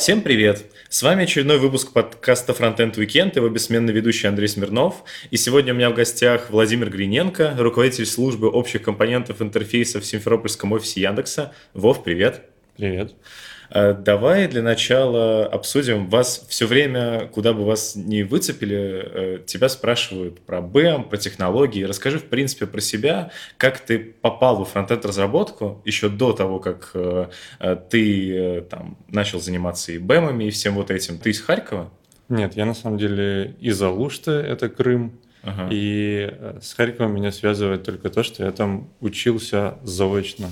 Всем привет! С вами очередной выпуск подкаста Frontend Weekend, его бессменный ведущий Андрей Смирнов. И сегодня у меня в гостях Владимир Гриненко, руководитель службы общих компонентов интерфейса в Симферопольском офисе Яндекса. Вов, привет! Привет! Э, давай для начала обсудим. Вас все время, куда бы вас не выцепили, э, тебя спрашивают про БЭМ, про технологии. Расскажи, в принципе, про себя, как ты попал во фронтенд-разработку еще до того, как э, ты там начал заниматься и БЭМами, и всем вот этим. Ты из Харькова? Нет, я на самом деле из Алушты, это Крым. Ага. И с Харьковом меня связывает только то, что я там учился заочно.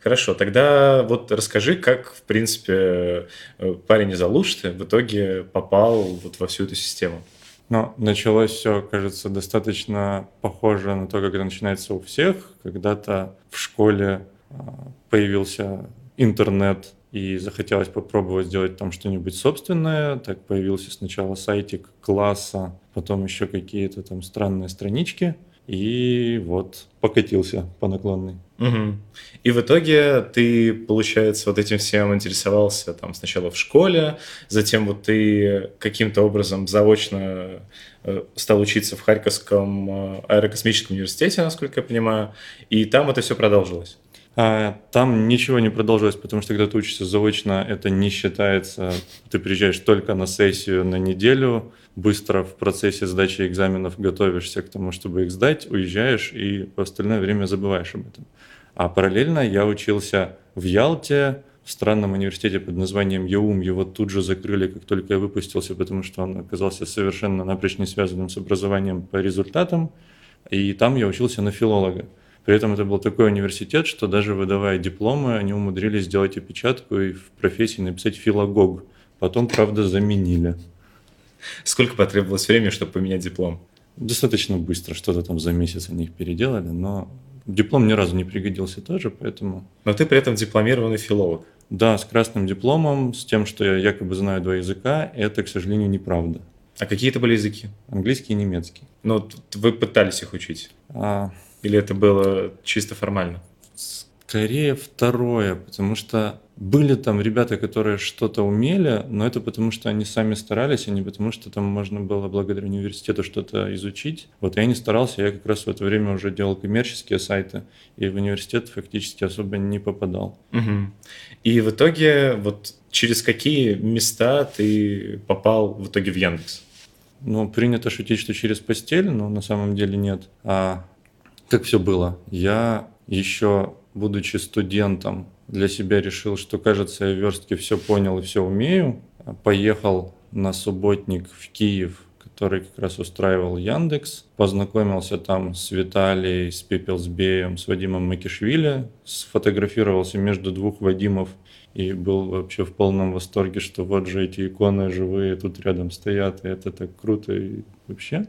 Хорошо, тогда вот расскажи, как, в принципе, э, парень из Алушты в итоге попал вот во всю эту систему. Ну, началось все, кажется, достаточно похоже на то, как это начинается у всех. Когда-то в школе а, появился интернет, и захотелось попробовать сделать там что-нибудь собственное. Так появился сначала сайтик класса, потом еще какие-то там странные странички. И вот покатился по наклонной. Угу. И в итоге ты, получается, вот этим всем интересовался там сначала в школе, затем вот ты каким-то образом заочно э, стал учиться в Харьковском э, аэрокосмическом университете, насколько я понимаю, и там это все продолжилось. А, там ничего не продолжилось, потому что когда ты учишься заочно, это не считается. Ты приезжаешь только на сессию на неделю, быстро в процессе сдачи экзаменов готовишься к тому, чтобы их сдать, уезжаешь и в остальное время забываешь об этом. А параллельно я учился в Ялте, в странном университете под названием ЕУМ. Его тут же закрыли, как только я выпустился, потому что он оказался совершенно напрочь не связанным с образованием по результатам. И там я учился на филолога. При этом это был такой университет, что даже выдавая дипломы, они умудрились сделать опечатку и в профессии написать филологог. Потом, правда, заменили. Сколько потребовалось времени, чтобы поменять диплом? Достаточно быстро, что-то там за месяц они их переделали, но Диплом ни разу не пригодился тоже, поэтому... Но ты при этом дипломированный филолог. Да, с красным дипломом, с тем, что я якобы знаю два языка, это, к сожалению, неправда. А какие это были языки? Английский и немецкий. Ну, вы пытались их учить? А... Или это было чисто формально? Скорее второе, потому что были там ребята, которые что-то умели, но это потому, что они сами старались, а не потому, что там можно было благодаря университету что-то изучить. Вот я не старался, я как раз в это время уже делал коммерческие сайты, и в университет фактически особо не попадал. Угу. И в итоге вот через какие места ты попал в итоге в Яндекс? Ну, принято шутить, что через постель, но на самом деле нет. А как все было? Я еще, будучи студентом, для себя решил, что, кажется, я в верстке все понял и все умею. Поехал на субботник в Киев, который как раз устраивал Яндекс. Познакомился там с Виталией, с Пепелсбеем, с Вадимом Макишвили. Сфотографировался между двух Вадимов и был вообще в полном восторге, что вот же эти иконы живые тут рядом стоят, и это так круто и вообще.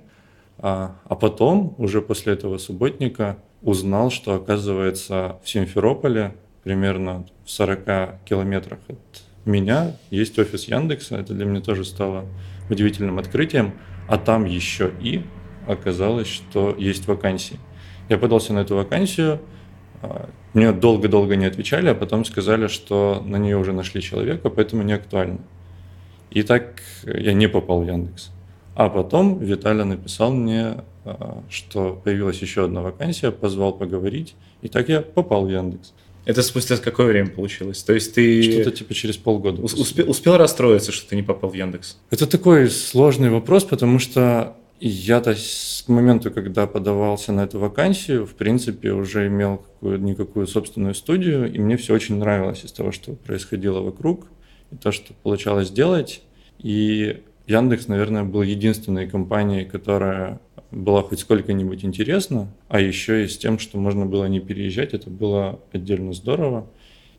А, а потом, уже после этого субботника, узнал, что оказывается в Симферополе примерно в 40 километрах от меня есть офис Яндекса. Это для меня тоже стало удивительным открытием. А там еще и оказалось, что есть вакансии. Я подался на эту вакансию, а, мне долго-долго не отвечали, а потом сказали, что на нее уже нашли человека, поэтому не актуально. И так я не попал в Яндекс. А потом Виталий написал мне, что появилась еще одна вакансия, позвал поговорить, и так я попал в Яндекс. Это спустя какое время получилось? То есть ты... Что-то типа через полгода. Успел, успел расстроиться, что ты не попал в Яндекс? Это такой сложный вопрос, потому что я-то с момента, когда подавался на эту вакансию, в принципе, уже имел какую-никакую собственную студию, и мне все очень нравилось из того, что происходило вокруг, и то, что получалось делать. И Яндекс, наверное, был единственной компанией, которая была хоть сколько-нибудь интересна, а еще и с тем, что можно было не переезжать, это было отдельно здорово.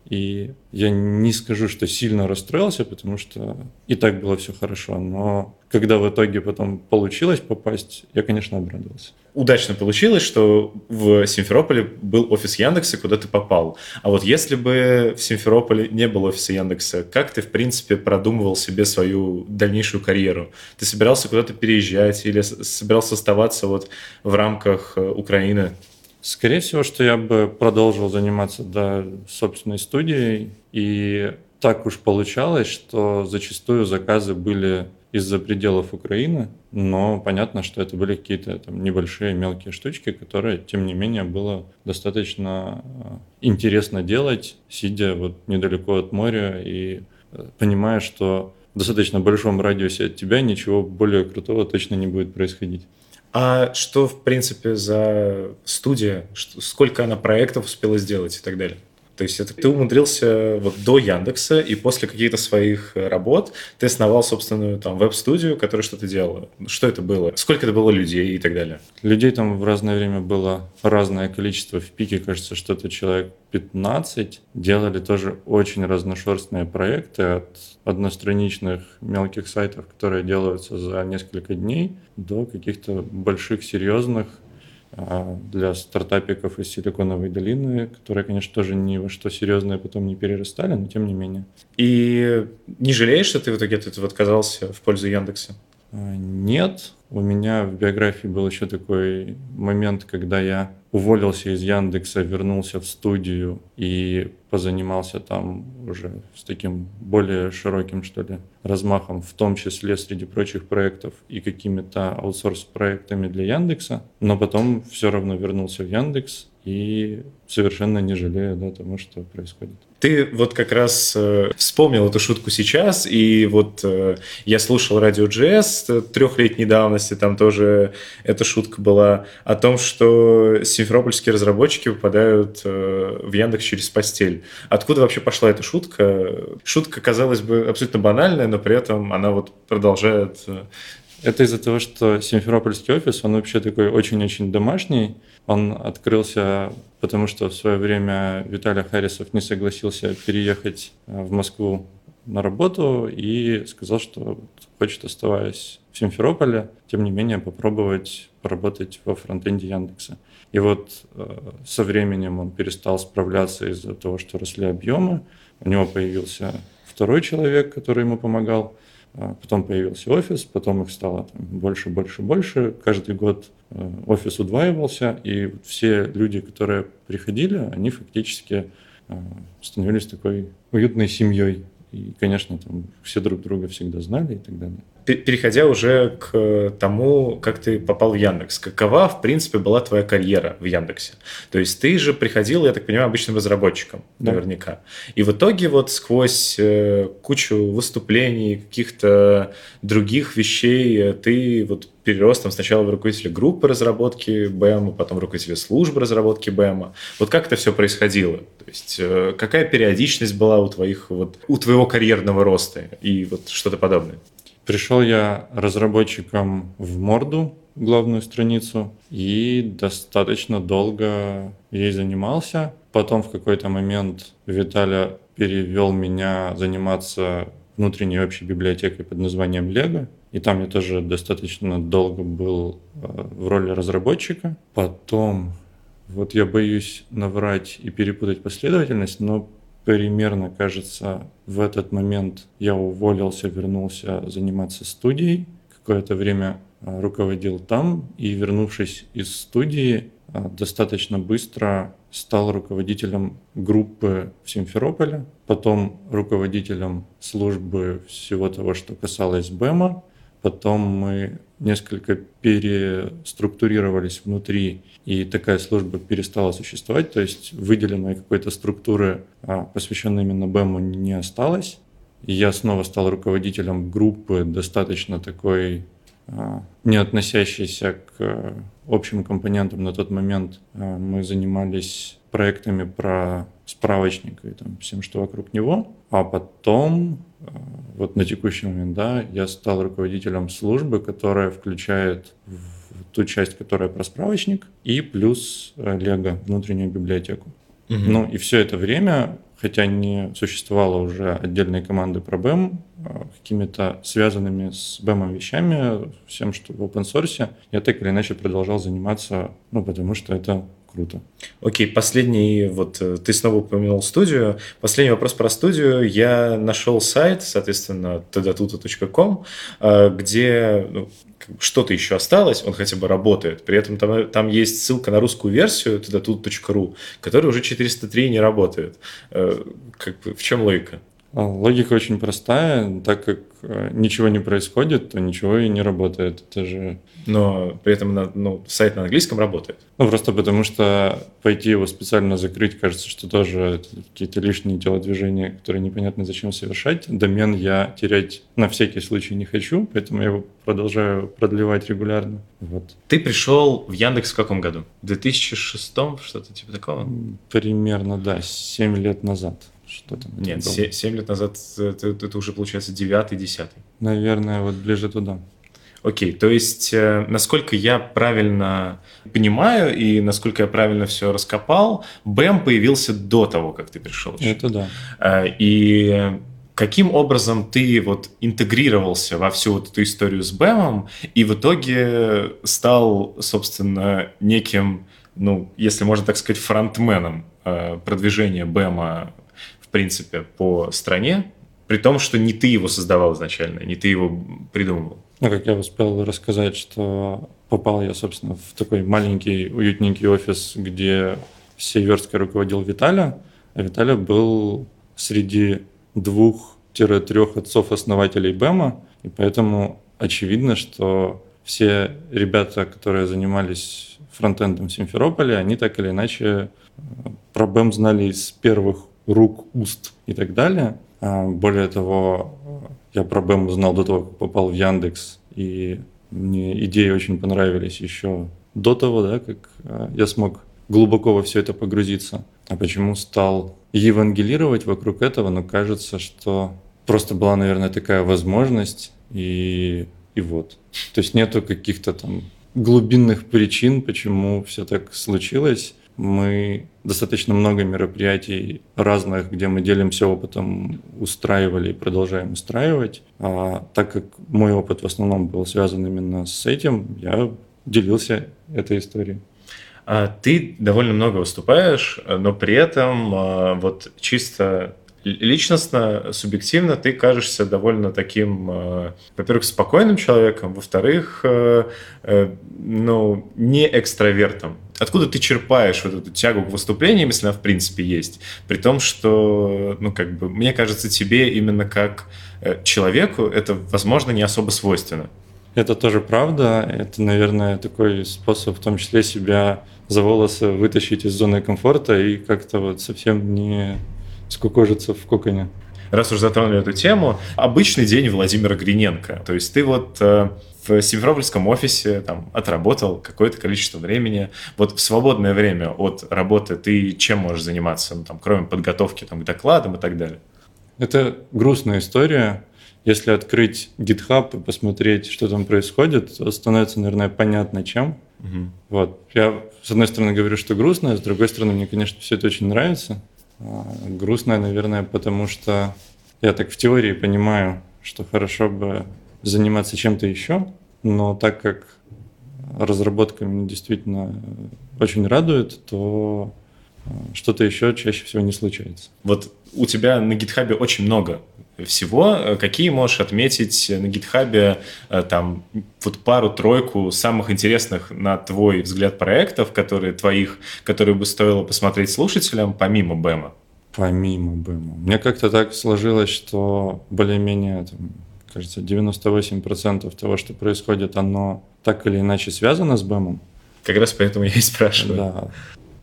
И я не скажу, что сильно расстроился, потому что и так было все хорошо. Но когда в итоге потом получилось попасть, я, конечно, обрадовался. Удачно получилось, что в Симферополе был офис Яндекса, куда ты попал. А вот если бы в Симферополе не было офиса Яндекса, как ты, в принципе, продумывал себе свою дальнейшую карьеру? Ты собирался куда-то переезжать или собирался оставаться вот в рамках э, Украины? Скорее всего, что я бы продолжил заниматься да, собственной студией. И так уж получалось, что зачастую заказы были из-за пределов Украины, но понятно, что это были какие-то там небольшие мелкие штучки, которые, тем не менее, было достаточно э, интересно делать, сидя вот недалеко от моря и э, понимая, что в достаточно большом радиусе от тебя ничего более крутого точно не будет происходить. А что, в принципе, за студия? Сколько она проектов успела сделать и так далее? То есть это ты умудрился вот до Яндекса и после каких-то своих работ ты основал собственную там веб-студию, которая что-то делала. Что это было? Сколько это было людей и так далее? Людей там в разное время было разное количество. В пике, кажется, что-то человек 15. Делали тоже очень разношерстные проекты от одностраничных мелких сайтов, которые делаются за несколько дней, до каких-то больших, серьезных для стартапиков из Силиконовой долины, которые, конечно, тоже ни во что серьезное потом не перерастали, но тем не менее. И не жалеешь, что ты в итоге от этого отказался в пользу Яндекса? А, нет. У меня в биографии был еще такой момент, когда я уволился из Яндекса, вернулся в студию и позанимался там уже с таким более широким, что ли, размахом, в том числе среди прочих проектов и какими-то аутсорс-проектами для Яндекса, но потом все равно вернулся в Яндекс и совершенно не жалею да, тому, что происходит. Ты вот как раз э, вспомнил эту шутку сейчас, и вот э, я слушал радио GS трехлетней давности, там тоже эта шутка была о том, что симферопольские разработчики попадают э, в Яндекс через постель. Откуда вообще пошла эта шутка? Шутка, казалось бы, абсолютно банальная, но при этом она вот продолжает э, это из-за того, что Симферопольский офис, он вообще такой очень-очень домашний. Он открылся, потому что в свое время Виталий Харисов не согласился переехать э, в Москву на работу и сказал, что хочет, оставаясь в Симферополе, тем не менее попробовать поработать во фронтенде Яндекса. И вот э, со временем он перестал справляться из-за того, что росли объемы. У него появился второй человек, который ему помогал. А потом появился офис, потом их стало там, больше, больше, больше. Каждый год э, офис удваивался, и все люди, которые приходили, они фактически э, становились такой уютной семьей. И, конечно, там все друг друга всегда знали и так далее переходя уже к тому, как ты попал в Яндекс, какова, в принципе, была твоя карьера в Яндексе? То есть ты же приходил, я так понимаю, обычным разработчиком, да. наверняка. И в итоге вот сквозь э, кучу выступлений, каких-то других вещей э, ты вот перерос там сначала в руководителя группы разработки БМ, потом в руководителя службы разработки БМ. Вот как это все происходило? То есть э, какая периодичность была у твоих вот у твоего карьерного роста и вот что-то подобное? Пришел я разработчиком в морду, главную страницу, и достаточно долго ей занимался. Потом в какой-то момент Виталя перевел меня заниматься внутренней общей библиотекой под названием Lego. И там я тоже достаточно долго был э, в роли разработчика. Потом, вот я боюсь наврать и перепутать последовательность, но примерно, кажется, в этот момент я уволился, вернулся заниматься студией. Какое-то время а, руководил там и, вернувшись из студии, а, достаточно быстро стал руководителем группы в Симферополе, потом руководителем службы всего того, что касалось БЭМа, Потом мы несколько переструктурировались внутри, и такая служба перестала существовать, то есть выделенной какой-то структуры, а, посвященной именно БЭМу, не осталось. Я снова стал руководителем группы, достаточно такой не относящейся к общим компонентам на тот момент. А, мы занимались проектами про справочник и там, всем, что вокруг него. А потом вот на текущий момент, да, я стал руководителем службы, которая включает ту часть, которая про справочник, и плюс Лего, внутреннюю библиотеку. Угу. Ну и все это время, хотя не существовало уже отдельной команды про BEM, какими-то связанными с BEM вещами, всем, что в open source, я так или иначе продолжал заниматься, ну потому что это круто. Окей, последний, вот э, ты снова упомянул студию. Последний вопрос про студию. Я нашел сайт, соответственно, tdatuta.com, э, где ну, что-то еще осталось, он хотя бы работает. При этом там, там есть ссылка на русскую версию tdatuta.ru, которая уже 403 не работает. Э, как в чем логика? А, логика очень простая. Так как э, ничего не происходит, то ничего и не работает. Это же... Но при этом ну, сайт на английском работает. Ну, просто потому что пойти его специально закрыть, кажется, что тоже какие-то лишние телодвижения, которые непонятно зачем совершать. Домен я терять на всякий случай не хочу, поэтому я его продолжаю продлевать регулярно. Вот. Ты пришел в Яндекс в каком году? В 2006 что-то типа такого? Примерно, да, 7 лет назад. Что там Нет, было? 7 лет назад это, это уже получается 9-10. Наверное, вот ближе туда. Окей, то есть, э, насколько я правильно понимаю и насколько я правильно все раскопал, БЭМ появился до того, как ты пришел. Это да. Э, и каким образом ты вот интегрировался во всю вот эту историю с БЭМом и в итоге стал, собственно, неким, ну, если можно так сказать, фронтменом э, продвижения БЭМа принципе, по стране, при том, что не ты его создавал изначально, не ты его придумывал. Ну, как я успел рассказать, что попал я, собственно, в такой маленький, уютненький офис, где всей версткой руководил Виталя, а Виталя был среди двух-трех отцов-основателей БЭМа, и поэтому очевидно, что все ребята, которые занимались фронтендом в Симферополе, они так или иначе э, про БЭМ знали из первых рук, уст и так далее. А, более того, я про БЭМ узнал до того, как попал в Яндекс, и мне идеи очень понравились еще до того, да, как а, я смог глубоко во все это погрузиться. А почему стал евангелировать вокруг этого? Ну, кажется, что просто была, наверное, такая возможность, и, и вот. То есть нету каких-то там глубинных причин, почему все так случилось. Мы достаточно много мероприятий разных, где мы делимся опытом, устраивали и продолжаем устраивать. А так как мой опыт в основном был связан именно с этим, я делился этой историей. А ты довольно много выступаешь, но при этом а, вот чисто личностно, субъективно ты кажешься довольно таким, а, во-первых, спокойным человеком, во-вторых, э, э, ну, не экстравертом откуда ты черпаешь вот эту тягу к выступлениям, если она в принципе есть? При том, что, ну, как бы, мне кажется, тебе именно как э, человеку это, возможно, не особо свойственно. Это тоже правда. Это, наверное, такой способ в том числе себя за волосы вытащить из зоны комфорта и как-то вот совсем не скукожиться в коконе раз уж затронули эту тему, обычный день Владимира Гриненко. То есть ты вот э, в Симферопольском офисе там отработал какое-то количество времени. Вот в свободное время от работы ты чем можешь заниматься, ну, там, кроме подготовки там, к докладам и так далее? Это грустная история. Если открыть GitHub и посмотреть, что там происходит, то становится, наверное, понятно, чем. Угу. Вот. Я, с одной стороны, говорю, что грустно, а с другой стороны, мне, конечно, все это очень нравится. А, грустная, наверное, потому что я так в теории понимаю, что хорошо бы заниматься чем-то еще, но так как разработка меня действительно очень радует, то а, что-то еще чаще всего не случается. Вот у тебя на гитхабе очень много всего. Какие можешь отметить на гитхабе э, там вот пару-тройку самых интересных, на твой взгляд, проектов, которые твоих, которые бы стоило посмотреть слушателям, помимо БЭМа? Помимо БЭМа. Мне как-то так сложилось, что более-менее, кажется, 98% того, что происходит, оно так или иначе связано с БЭМом. Как раз поэтому я и спрашиваю. Да.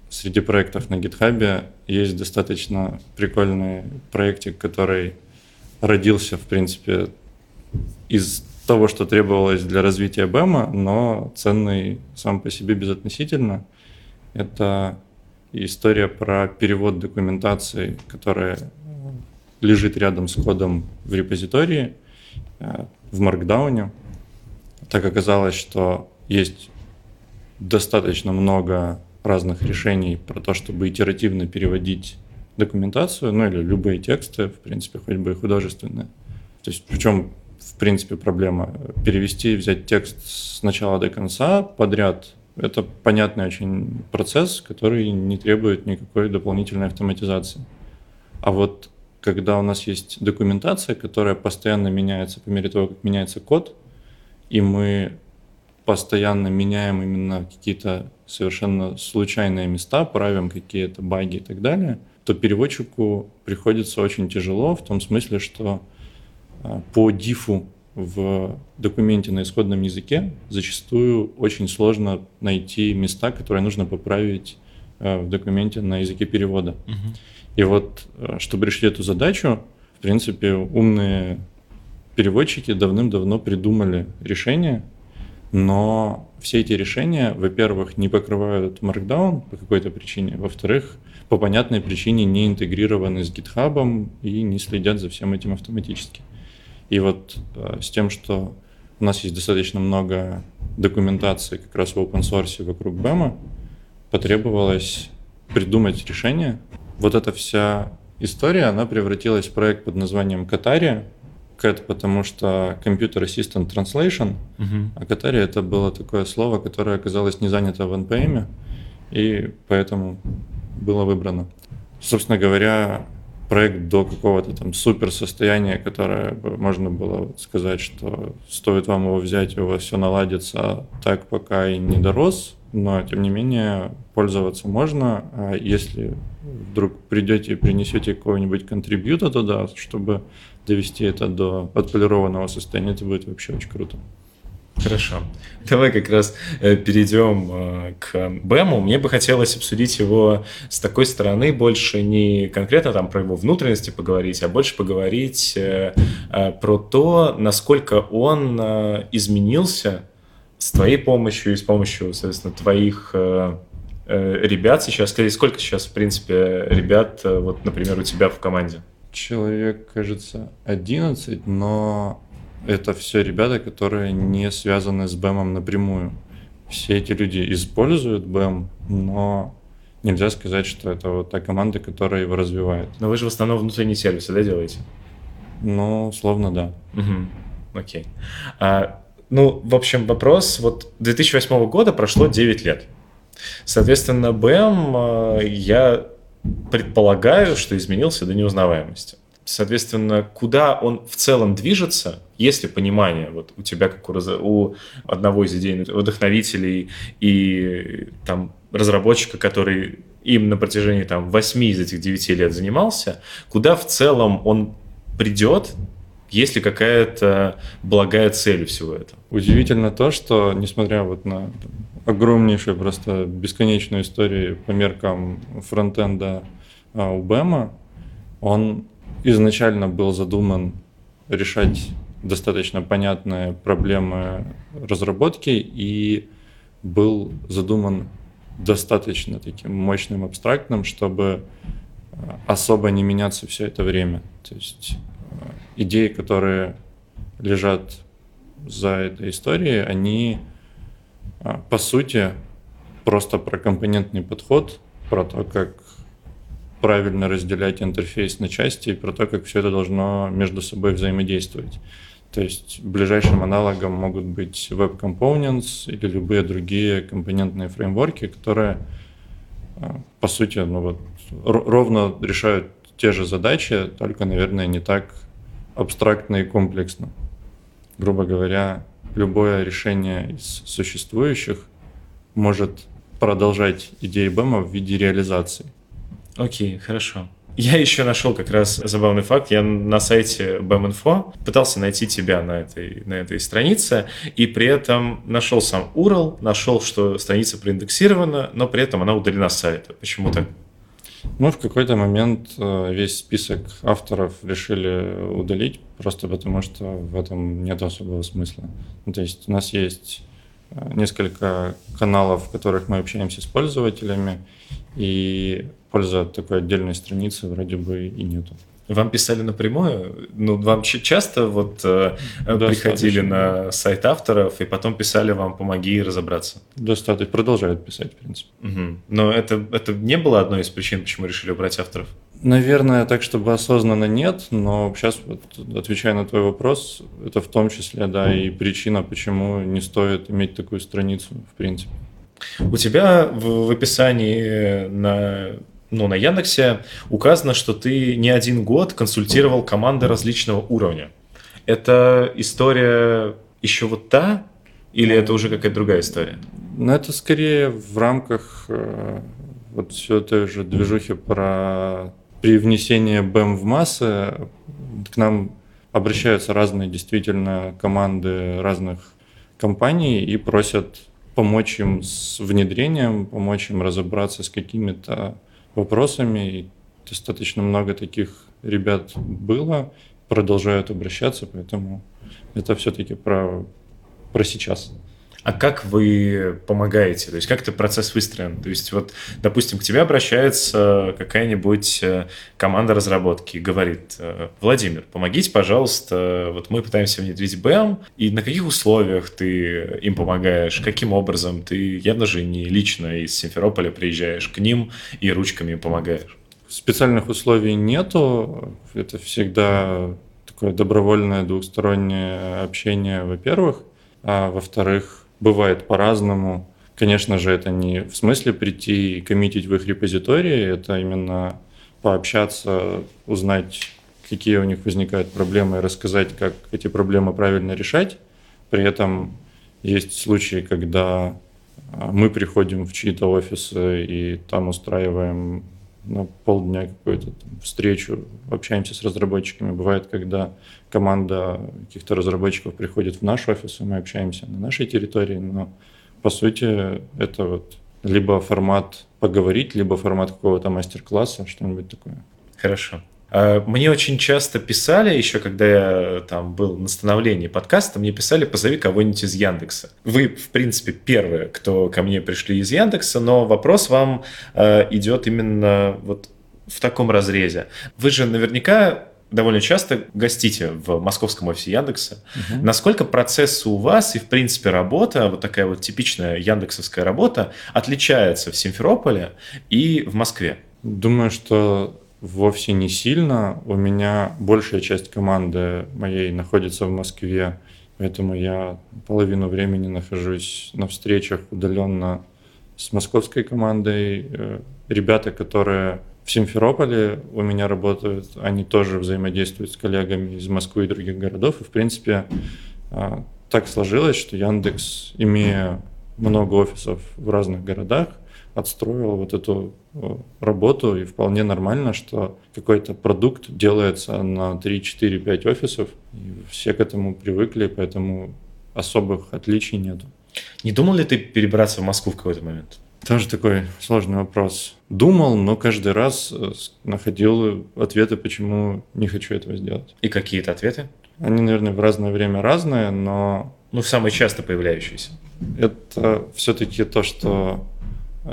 Среди проектов на гитхабе есть достаточно прикольный проектик, который родился, в принципе, из того, что требовалось для развития БЭМа, но ценный сам по себе безотносительно. Это история про перевод документации, которая лежит рядом с кодом в репозитории в Markdown. Так оказалось, что есть достаточно много разных решений про то, чтобы итеративно переводить документацию, ну или любые тексты, в принципе, хоть бы и художественные. То есть, причем, в принципе, проблема перевести, взять текст с начала до конца подряд. Это понятный очень процесс, который не требует никакой дополнительной автоматизации. А вот когда у нас есть документация, которая постоянно меняется по мере того, как меняется код, и мы постоянно меняем именно какие-то совершенно случайные места, правим какие-то баги и так далее – то переводчику приходится очень тяжело в том смысле, что а, по дифу в документе на исходном языке зачастую очень сложно найти места, которые нужно поправить а, в документе на языке перевода. Угу. И вот, а, чтобы решить эту задачу, в принципе, умные переводчики давным-давно придумали решение, но все эти решения, во-первых, не покрывают Markdown по какой-то причине, во-вторых, по понятной причине не интегрированы с GitHub и не следят за всем этим автоматически. И вот э, с тем, что у нас есть достаточно много документации как раз в open source вокруг BEM, потребовалось придумать решение. Вот эта вся история, она превратилась в проект под названием Катария, CAT, потому что Computer Assistant Translation, uh-huh. а Катария это было такое слово, которое оказалось не занято в NPM, и поэтому было выбрано. Собственно говоря, проект до какого-то там супер состояния, которое можно было сказать, что стоит вам его взять, и у вас все наладится, так пока и не дорос, но тем не менее пользоваться можно. А если вдруг придете и принесете какого-нибудь контрибьюта туда, чтобы довести это до отполированного состояния, это будет вообще очень круто. Хорошо. Давай как раз э, перейдем э, к Бэму. Мне бы хотелось обсудить его с такой стороны, больше не конкретно там про его внутренности поговорить, а больше поговорить э, про то, насколько он изменился с твоей помощью и с помощью, соответственно, твоих ребят сейчас. Сколько сейчас, в принципе, ребят, вот, например, у тебя в команде? Человек, кажется, 11, но это все ребята, которые не связаны с БЭМом напрямую. Все эти люди используют БЭМ, но нельзя сказать, что это вот та команда, которая его развивает. Но вы же в основном внутренние сервисы, да, делаете? Ну, словно да. Угу. Окей. А, ну, в общем, вопрос. Вот 2008 года прошло 9 лет. Соответственно, БМ а, я предполагаю, что изменился до неузнаваемости. Соответственно, куда он в целом движется, если понимание вот у тебя, как у, у одного из идейных вдохновителей и там разработчика, который им на протяжении там 8 из этих 9 лет занимался, куда в целом он придет, есть ли какая-то благая цель всего этого? Удивительно то, что, несмотря вот на огромнейшую, просто бесконечную историю по меркам фронтенда а, у Бэма, он изначально был задуман решать достаточно понятные проблемы разработки и был задуман достаточно таким мощным абстрактным, чтобы э, особо не меняться все это время. То есть идеи, которые лежат за этой историей, они э, по сути просто про компонентный подход, про то, как правильно разделять интерфейс на части и про то, как все это должно между собой взаимодействовать. То есть ближайшим аналогом могут быть Web Components или любые другие компонентные фреймворки, которые, а, по сути, ну вот, ровно решают те же задачи, только, наверное, не так абстрактно и комплексно. Грубо говоря, любое решение из существующих может продолжать идеи БЭМа в виде реализации. Окей, хорошо. Я еще нашел как раз забавный факт. Я на сайте BAM.info пытался найти тебя на этой, на этой странице, и при этом нашел сам URL, нашел, что страница проиндексирована, но при этом она удалена с сайта. Почему так? Ну, в какой-то момент э, весь список авторов решили удалить, просто потому что в этом нет особого смысла. Ну, то есть у нас есть э, несколько каналов, в которых мы общаемся с пользователями, и пользы от такой отдельной страницы вроде бы и нету. Вам писали напрямую? Ну, вам часто вот э, приходили на сайт авторов и потом писали вам «помоги разобраться»? Достаточно. Продолжают писать, в принципе. Угу. Но это, это не было одной из причин, почему решили убрать авторов? Наверное, так, чтобы осознанно нет, но сейчас, вот, отвечая на твой вопрос, это в том числе, да, и причина, почему не стоит иметь такую страницу, в принципе. У тебя в, в описании на ну, на Яндексе указано, что ты не один год консультировал команды различного уровня. Это история еще вот та, или это уже какая-то другая история? Ну, это скорее в рамках э, вот все той же движухи про при внесении BEM в массы к нам обращаются разные действительно команды разных компаний и просят помочь им с внедрением, помочь им разобраться с какими-то вопросами. И достаточно много таких ребят было, продолжают обращаться, поэтому это все-таки про, про сейчас. А как вы помогаете? То есть как этот процесс выстроен? То есть вот, допустим, к тебе обращается какая-нибудь э, команда разработки и говорит, э, Владимир, помогите, пожалуйста, вот мы пытаемся внедрить BEM, и на каких условиях ты им помогаешь, каким образом? Ты явно же не лично из Симферополя приезжаешь к ним и ручками помогаешь. Специальных условий нету, это всегда такое добровольное двухстороннее общение, во-первых, а во-вторых, бывает по-разному. Конечно же, это не в смысле прийти и коммитить в их репозитории, это именно пообщаться, узнать, какие у них возникают проблемы, и рассказать, как эти проблемы правильно решать. При этом есть случаи, когда а, мы приходим в чьи-то офисы и там устраиваем на полдня какую-то встречу, общаемся с разработчиками. Бывает, когда команда каких-то разработчиков приходит в наш офис, и мы общаемся на нашей территории, но по сути это вот либо формат поговорить, либо формат какого-то мастер-класса, что-нибудь такое. Хорошо. А, мне очень часто писали, еще когда я там был на становлении подкаста, мне писали, позови кого-нибудь из Яндекса. Вы, в принципе, первые, кто ко мне пришли из Яндекса, но вопрос вам э, идет именно вот в таком разрезе. Вы же наверняка довольно часто гостите в московском офисе Яндекса. Угу. Насколько процессы у вас и, в принципе, работа, вот такая вот типичная яндексовская работа, отличается в Симферополе и в Москве? Думаю, что вовсе не сильно. У меня большая часть команды моей находится в Москве, поэтому я половину времени нахожусь на встречах удаленно с московской командой. Э, ребята, которые в Симферополе у меня работают, они тоже взаимодействуют с коллегами из Москвы и других городов. И, в принципе, а, так сложилось, что Яндекс, имея много офисов в разных городах, отстроил вот эту работу, и вполне нормально, что какой-то продукт делается на 3, 4, 5 офисов, и все к этому привыкли, поэтому особых отличий нету. Не думал ли ты перебраться в Москву в какой-то момент? Тоже такой сложный вопрос. Думал, но каждый раз э, находил ответы, почему не хочу этого сделать. И какие то ответы? Они, наверное, в разное время разные, но... Ну, самые часто появляющиеся. Это все-таки то, что э,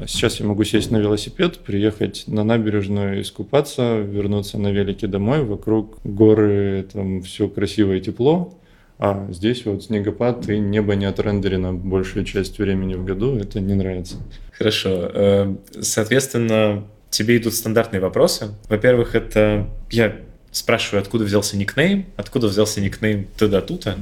сейчас я могу сесть на велосипед, приехать на набережную, искупаться, вернуться на велике домой, вокруг горы, там все красиво и тепло. А здесь вот снегопад и небо не отрендерено большую часть времени в году, это не нравится. Хорошо. Э, соответственно, тебе идут стандартные вопросы. Во-первых, это я спрашиваю, откуда взялся никнейм, откуда взялся никнейм туда-тута.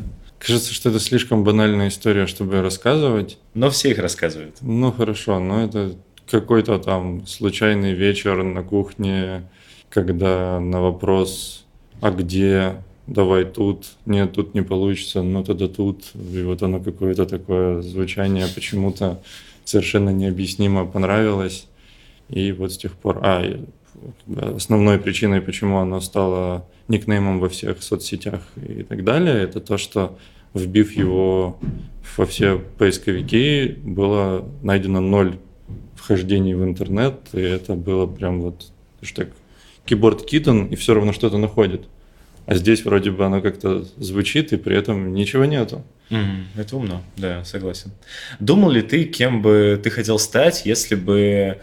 Кажется, что это слишком банальная история, чтобы рассказывать. Но все их рассказывают. Ну хорошо, но это какой-то там случайный вечер на кухне, когда на вопрос «А где?» давай тут, нет, тут не получится, но тогда тут. И вот оно какое-то такое звучание почему-то совершенно необъяснимо понравилось. И вот с тех пор... А, основной причиной, почему оно стало никнеймом во всех соцсетях и так далее, это то, что вбив его во все поисковики, было найдено ноль вхождений в интернет, и это было прям вот так keyboard kitten, и все равно что-то находит. А здесь вроде бы оно как-то звучит, и при этом ничего нету. Mm, это умно, да, согласен. Думал ли ты, кем бы ты хотел стать, если бы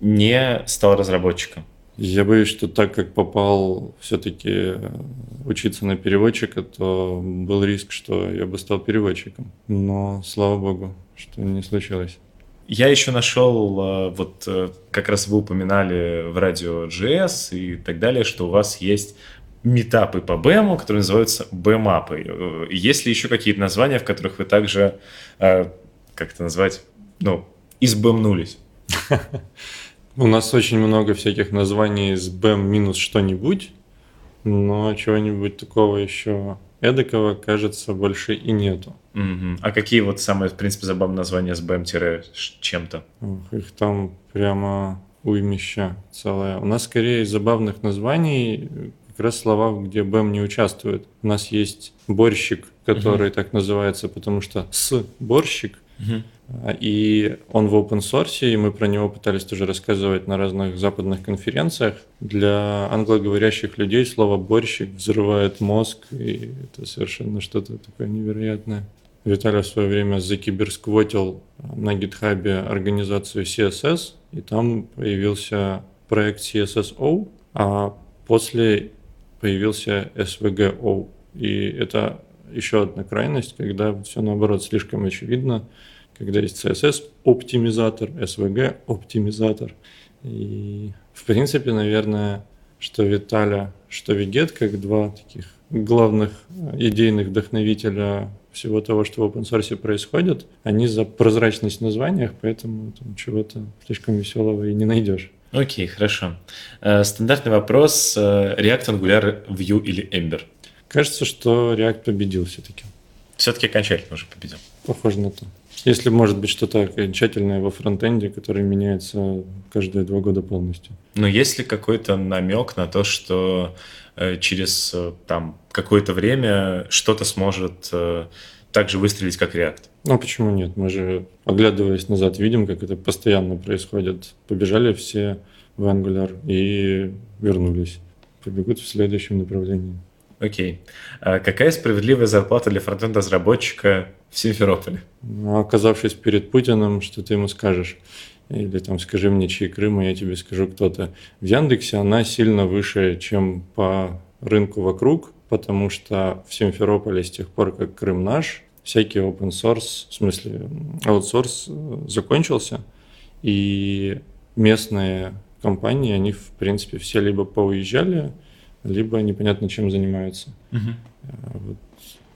не стал разработчиком? Я боюсь, что так как попал все-таки учиться на переводчика, то был риск, что я бы стал переводчиком. Но слава богу, что не случилось. Я еще нашел, э, вот э, как раз вы упоминали в радио GS и так далее, что у вас есть метапы по БЭМу, которые называются БЭМапы. Э, есть ли еще какие-то названия, в которых вы также, э, как это назвать, ну, избэмнулись? У нас очень много всяких названий с БЭМ минус что-нибудь, но чего-нибудь такого еще эдакого, кажется, больше и нету. Угу. А какие вот самые, в принципе, забавные названия с БМ-чем-то? Их там прямо уймища целая. У нас скорее из забавных названий как раз слова, где БЭМ не участвует. У нас есть борщик, который так называется, потому что с борщик, и он в open source, и мы про него пытались тоже рассказывать на разных западных конференциях. Для англоговорящих людей слово «борщик» взрывает мозг, и это совершенно что-то такое невероятное. Виталий в свое время закиберсквотил на гитхабе организацию CSS, и там появился проект CSSO, а после появился SVGO. И это еще одна крайность, когда все наоборот слишком очевидно, когда есть CSS оптимизатор, SVG оптимизатор. И в принципе, наверное, что Виталя, что Вигет, как два таких главных идейных вдохновителя всего того, что в open source происходит, они за прозрачность в названиях, поэтому там чего-то слишком веселого и не найдешь. Окей, хорошо. Э, стандартный вопрос. Э, React, Angular, Vue или Ember? Кажется, что React победил все-таки. Все-таки окончательно уже победил. Похоже на то. Если может быть что-то окончательное во фронтенде, которое меняется каждые два года полностью. Но есть ли какой-то намек на то, что э, через э, там какое-то время что-то сможет э, так же выстрелить, как React? Ну а почему нет? Мы же, оглядываясь назад, видим, как это постоянно происходит. Побежали все в Angular и вернулись. Побегут в следующем направлении. Окей. А какая справедливая зарплата для фронтенд-разработчика в Симферополе? Ну, оказавшись перед Путиным, что ты ему скажешь? Или там скажи мне, чьи Крым, и я тебе скажу кто-то. В Яндексе она сильно выше, чем по рынку вокруг, потому что в Симферополе с тех пор, как Крым наш, всякий open source, в смысле аутсорс э, закончился, и местные компании, они в принципе все либо поуезжали, либо непонятно чем занимаются. Угу. Вот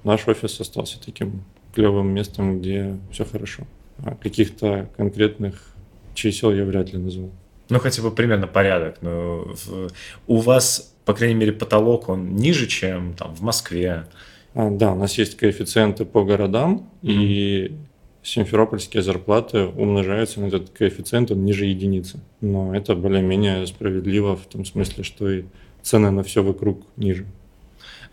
наш офис остался таким клевым местом, где все хорошо. А каких-то конкретных чисел я вряд ли назову. Ну, хотя бы примерно порядок. Но в, у вас, по крайней мере, потолок, он ниже, чем там в Москве. А, да, у нас есть коэффициенты по городам, mm-hmm. и симферопольские зарплаты умножаются на этот коэффициент, он ниже единицы. Но это более-менее справедливо в том смысле, что и цены на все вокруг ниже.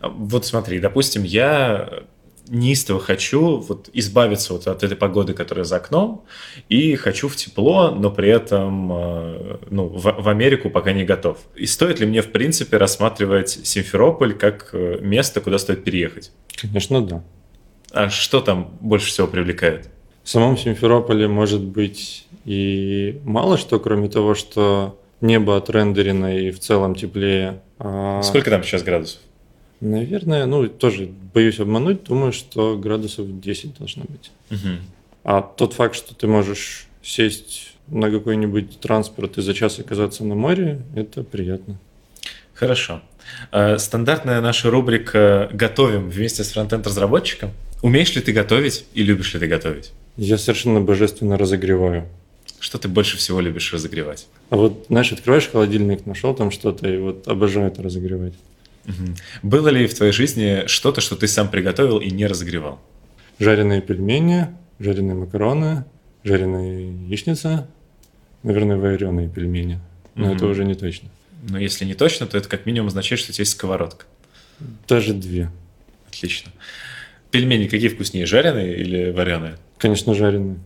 Вот смотри, допустим, я неистово хочу вот избавиться вот от этой погоды, которая за окном, и хочу в тепло, но при этом э, ну, в, в Америку пока не готов. И стоит ли мне, в принципе, рассматривать Симферополь как э, место, куда стоит переехать? Конечно, да. А что там больше всего привлекает? В самом Симферополе может быть и мало что, кроме того, что небо отрендерено и в целом теплее. А... Сколько там сейчас градусов? Наверное, ну, тоже боюсь обмануть, думаю, что градусов 10 должно быть. Угу. А тот факт, что ты можешь сесть на какой-нибудь транспорт и за час оказаться на море, это приятно. Хорошо. А, стандартная наша рубрика «Готовим вместе с фронтенд-разработчиком». Умеешь ли ты готовить и любишь ли ты готовить? Я совершенно божественно разогреваю. Что ты больше всего любишь разогревать? А вот, знаешь, открываешь холодильник, нашел там что-то, и вот обожаю это разогревать. Угу. Было ли в твоей жизни что-то, что ты сам приготовил и не разогревал? Жареные пельмени, жареные макароны, жареная яичница, наверное, вареные пельмени. Но угу. это уже не точно. Но если не точно, то это как минимум означает, что у тебя есть сковородка. Даже две. Отлично. Пельмени какие вкуснее, жареные или вареные? Конечно, жареные.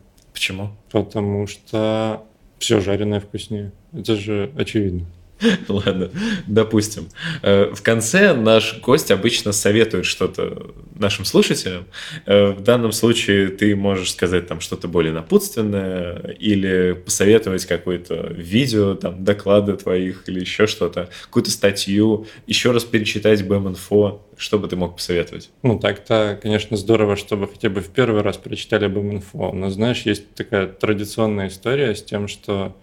Почему? Потому что все жареное вкуснее. Это же очевидно. Ладно, допустим. Э, в конце наш гость обычно советует что-то нашим слушателям. Э, в данном случае ты можешь сказать там что-то более напутственное или посоветовать какое-то видео, там, доклады твоих или еще что-то, какую-то статью, еще раз перечитать BM-инфо. Что бы ты мог посоветовать? Ну, так-то, конечно, здорово, чтобы хотя бы в первый раз прочитали BM-инфо. Но, знаешь, есть такая традиционная история с тем, что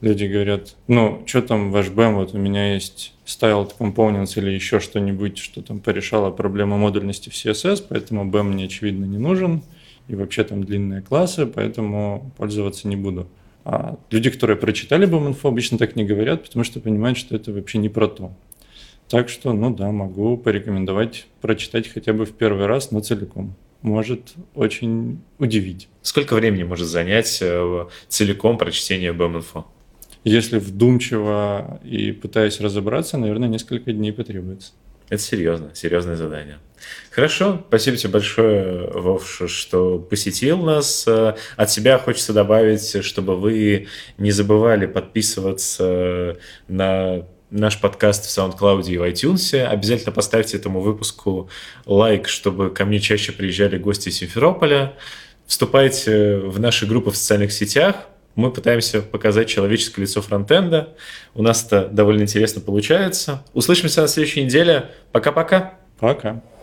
люди говорят, ну, что там ваш BEM, вот у меня есть styled components или еще что-нибудь, что там порешало проблему модульности в CSS, поэтому BEM мне, очевидно, не нужен, и вообще там длинные классы, поэтому пользоваться не буду. А люди, которые прочитали BEM-инфо, обычно так не говорят, потому что понимают, что это вообще не про то. Так что, ну да, могу порекомендовать прочитать хотя бы в первый раз, но целиком. Может очень удивить. Сколько времени может занять э, целиком прочтение BEM-инфо? Если вдумчиво и пытаясь разобраться, наверное, несколько дней потребуется. Это серьезно, серьезное задание. Хорошо, спасибо тебе большое, Вов, что посетил нас. От себя хочется добавить, чтобы вы не забывали подписываться на наш подкаст в SoundCloud и в iTunes. Обязательно поставьте этому выпуску лайк, чтобы ко мне чаще приезжали гости Симферополя. Вступайте в наши группы в социальных сетях. Мы пытаемся показать человеческое лицо фронтенда. У нас это довольно интересно получается. Услышимся на следующей неделе. Пока-пока. Пока. -пока. Пока.